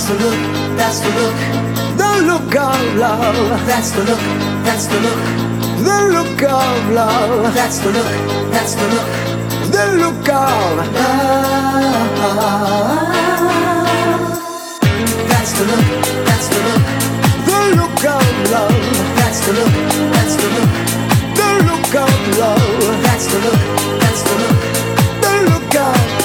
That's the look, that's the look, the look of love. That's the look, that's the look, the look of love. That's the look, that's the look, the look of love. That's the look, that's the look, the look of love. That's the look, that's the look, the look of love. That's the look, that's the look, the look of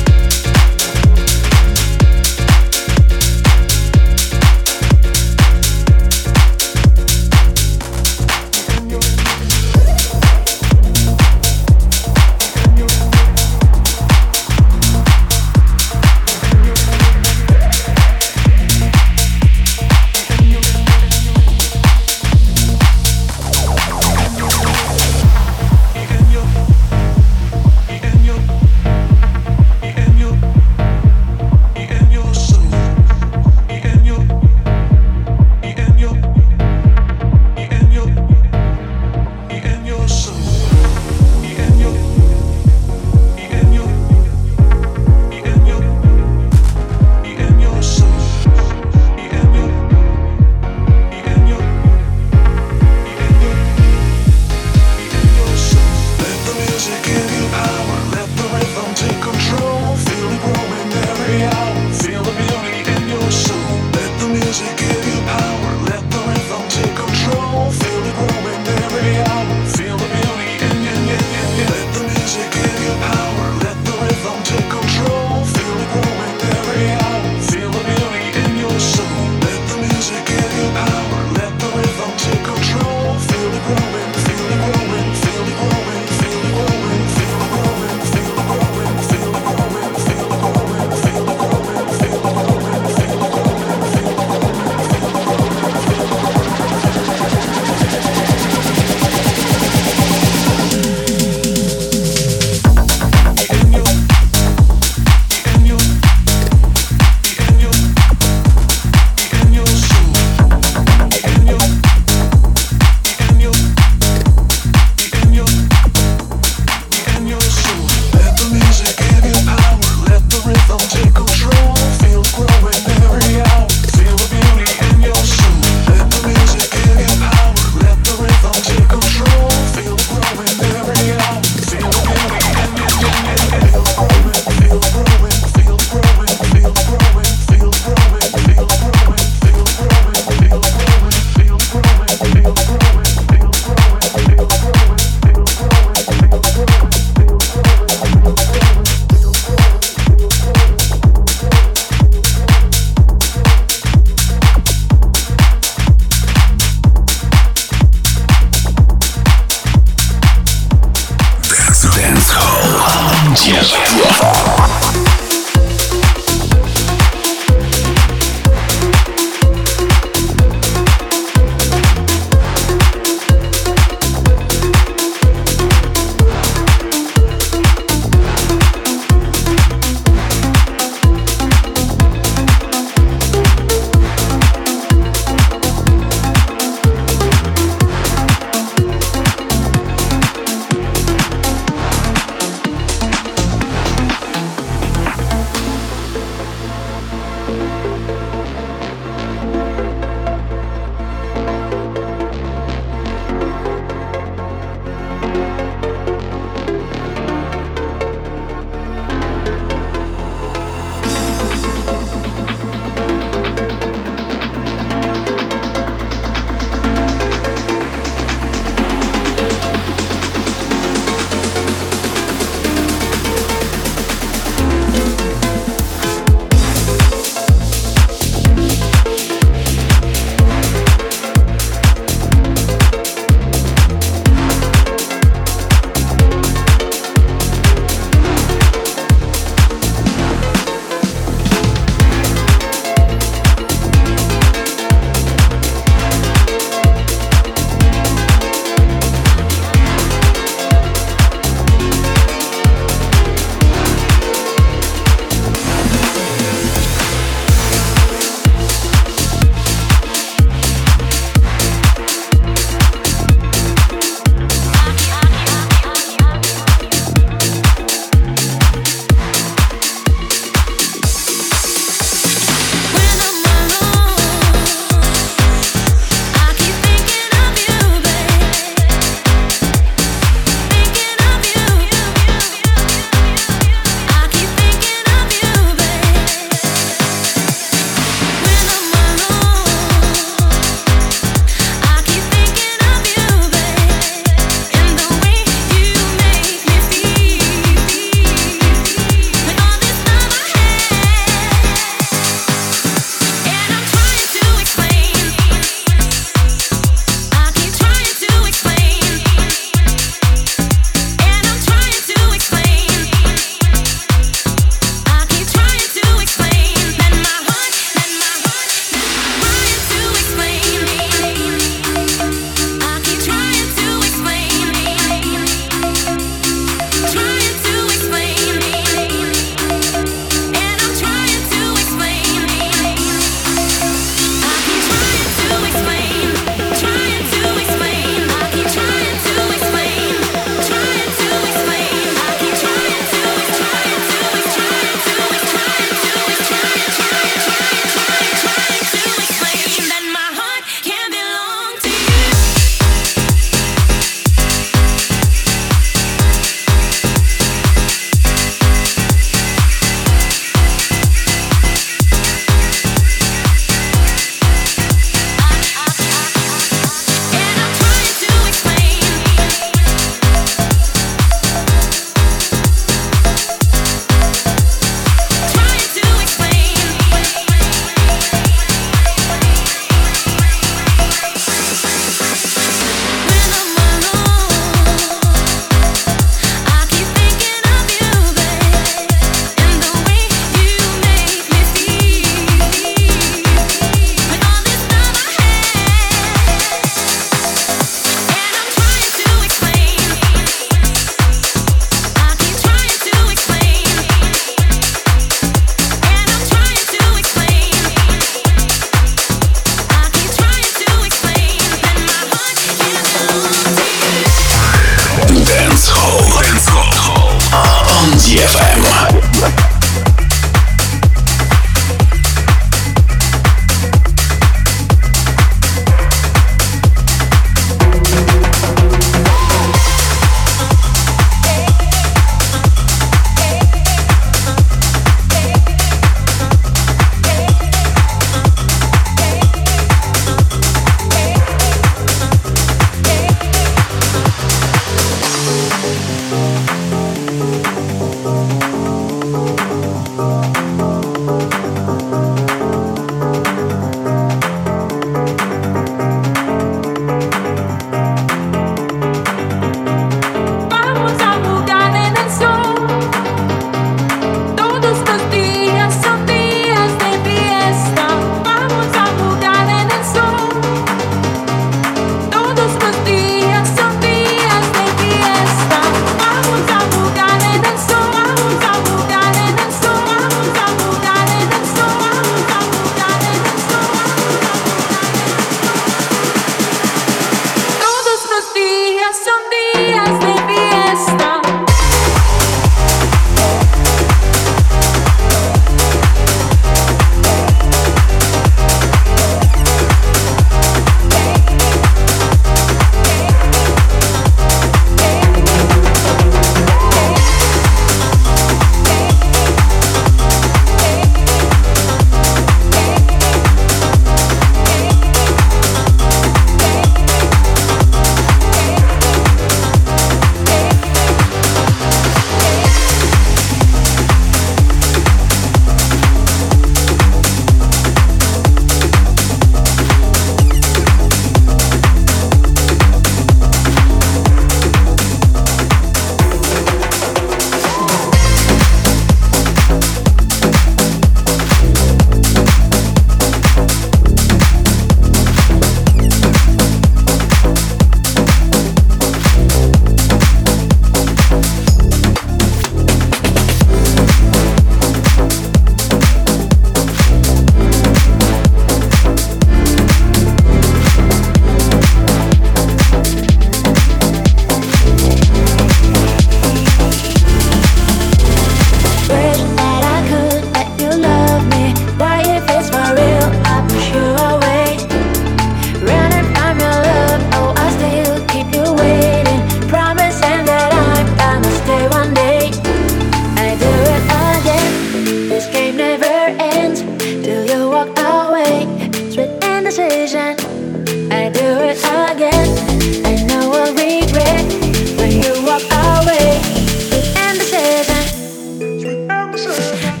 closer.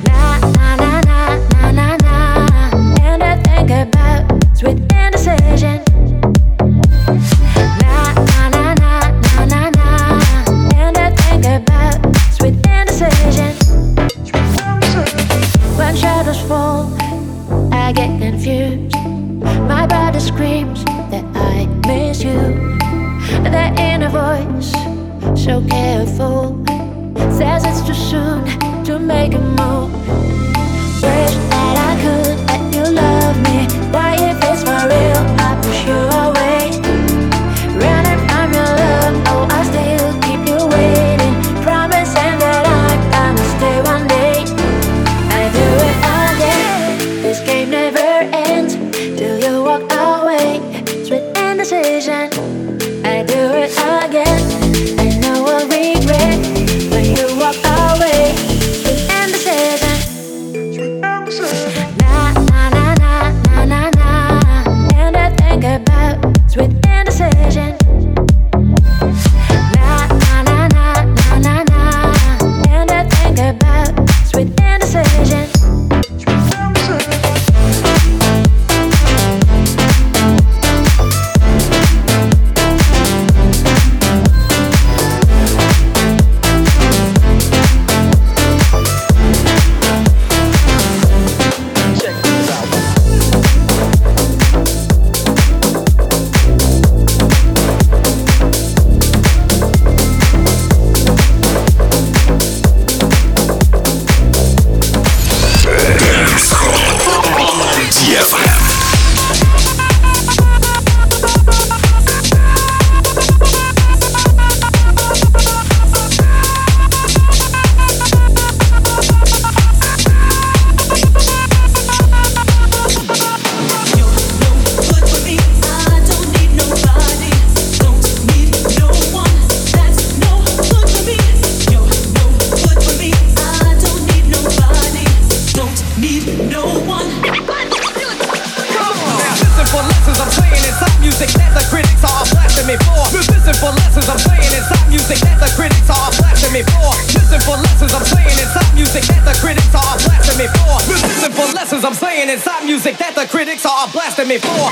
me, boy.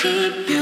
keep you.